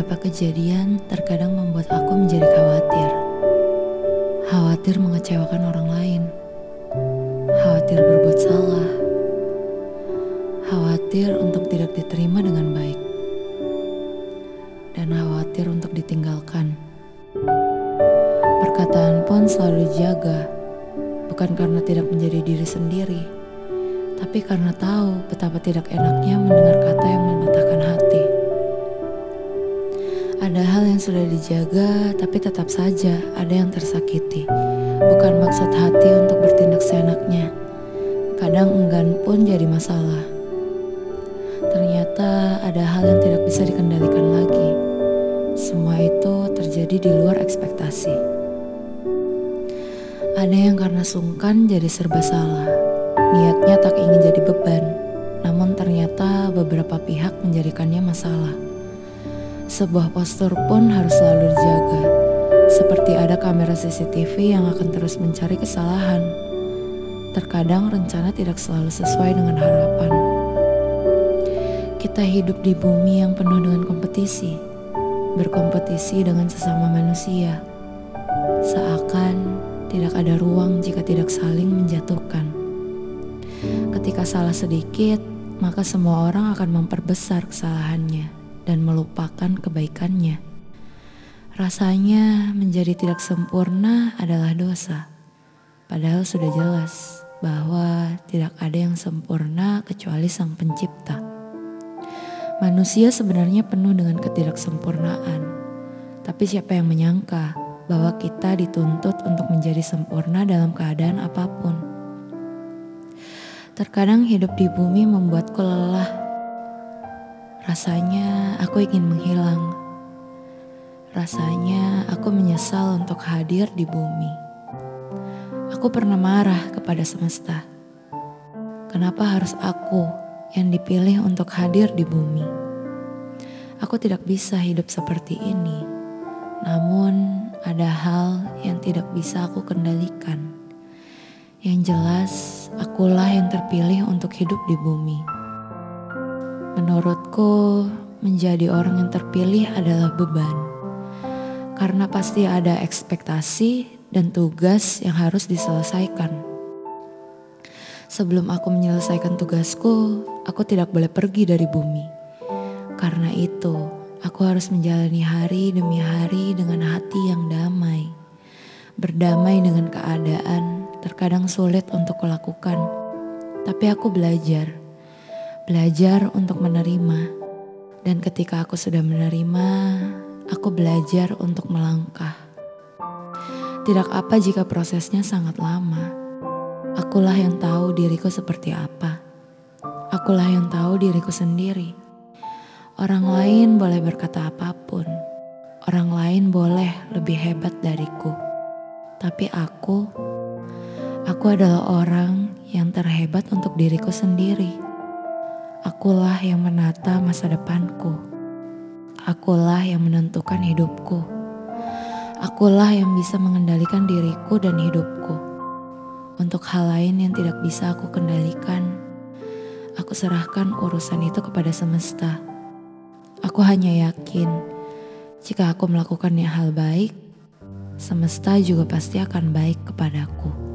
kejadian terkadang membuat aku menjadi khawatir. Khawatir mengecewakan orang lain. Khawatir berbuat salah. Khawatir untuk tidak diterima dengan baik. Dan khawatir untuk ditinggalkan. Perkataan pun selalu dijaga, bukan karena tidak menjadi diri sendiri, tapi karena tahu betapa tidak enaknya mendengar kata yang mematahkan hati. Ada hal yang sudah dijaga, tapi tetap saja ada yang tersakiti. Bukan maksud hati untuk bertindak seenaknya. Kadang enggan pun jadi masalah. Ternyata ada hal yang tidak bisa dikendalikan lagi. Semua itu terjadi di luar ekspektasi. Ada yang karena sungkan jadi serba salah. Niatnya tak ingin jadi beban, namun ternyata beberapa pihak menjadikannya masalah. Sebuah postur pun harus selalu dijaga, seperti ada kamera CCTV yang akan terus mencari kesalahan. Terkadang rencana tidak selalu sesuai dengan harapan. Kita hidup di bumi yang penuh dengan kompetisi, berkompetisi dengan sesama manusia. Seakan tidak ada ruang jika tidak saling menjatuhkan. Ketika salah sedikit, maka semua orang akan memperbesar kesalahannya dan melupakan kebaikannya. Rasanya menjadi tidak sempurna adalah dosa, padahal sudah jelas bahwa tidak ada yang sempurna kecuali Sang Pencipta. Manusia sebenarnya penuh dengan ketidaksempurnaan, tapi siapa yang menyangka bahwa kita dituntut untuk menjadi sempurna dalam keadaan apa pun? Terkadang hidup di bumi membuatku lelah Rasanya aku ingin menghilang. Rasanya aku menyesal untuk hadir di bumi. Aku pernah marah kepada semesta. Kenapa harus aku yang dipilih untuk hadir di bumi? Aku tidak bisa hidup seperti ini. Namun, ada hal yang tidak bisa aku kendalikan. Yang jelas, akulah yang terpilih untuk hidup di bumi. Menurutku, menjadi orang yang terpilih adalah beban, karena pasti ada ekspektasi dan tugas yang harus diselesaikan. Sebelum aku menyelesaikan tugasku, aku tidak boleh pergi dari bumi. Karena itu, aku harus menjalani hari demi hari dengan hati yang damai. Berdamai dengan keadaan terkadang sulit untuk kulakukan, tapi aku belajar belajar untuk menerima. Dan ketika aku sudah menerima, aku belajar untuk melangkah. Tidak apa jika prosesnya sangat lama. Akulah yang tahu diriku seperti apa. Akulah yang tahu diriku sendiri. Orang lain boleh berkata apa pun. Orang lain boleh lebih hebat dariku. Tapi aku, aku adalah orang yang terhebat untuk diriku sendiri. Akulah yang menata masa depanku. Akulah yang menentukan hidupku. Akulah yang bisa mengendalikan diriku dan hidupku. Untuk hal lain yang tidak bisa aku kendalikan, aku serahkan urusan itu kepada semesta. Aku hanya yakin jika aku melakukannya hal baik, semesta juga pasti akan baik kepadaku.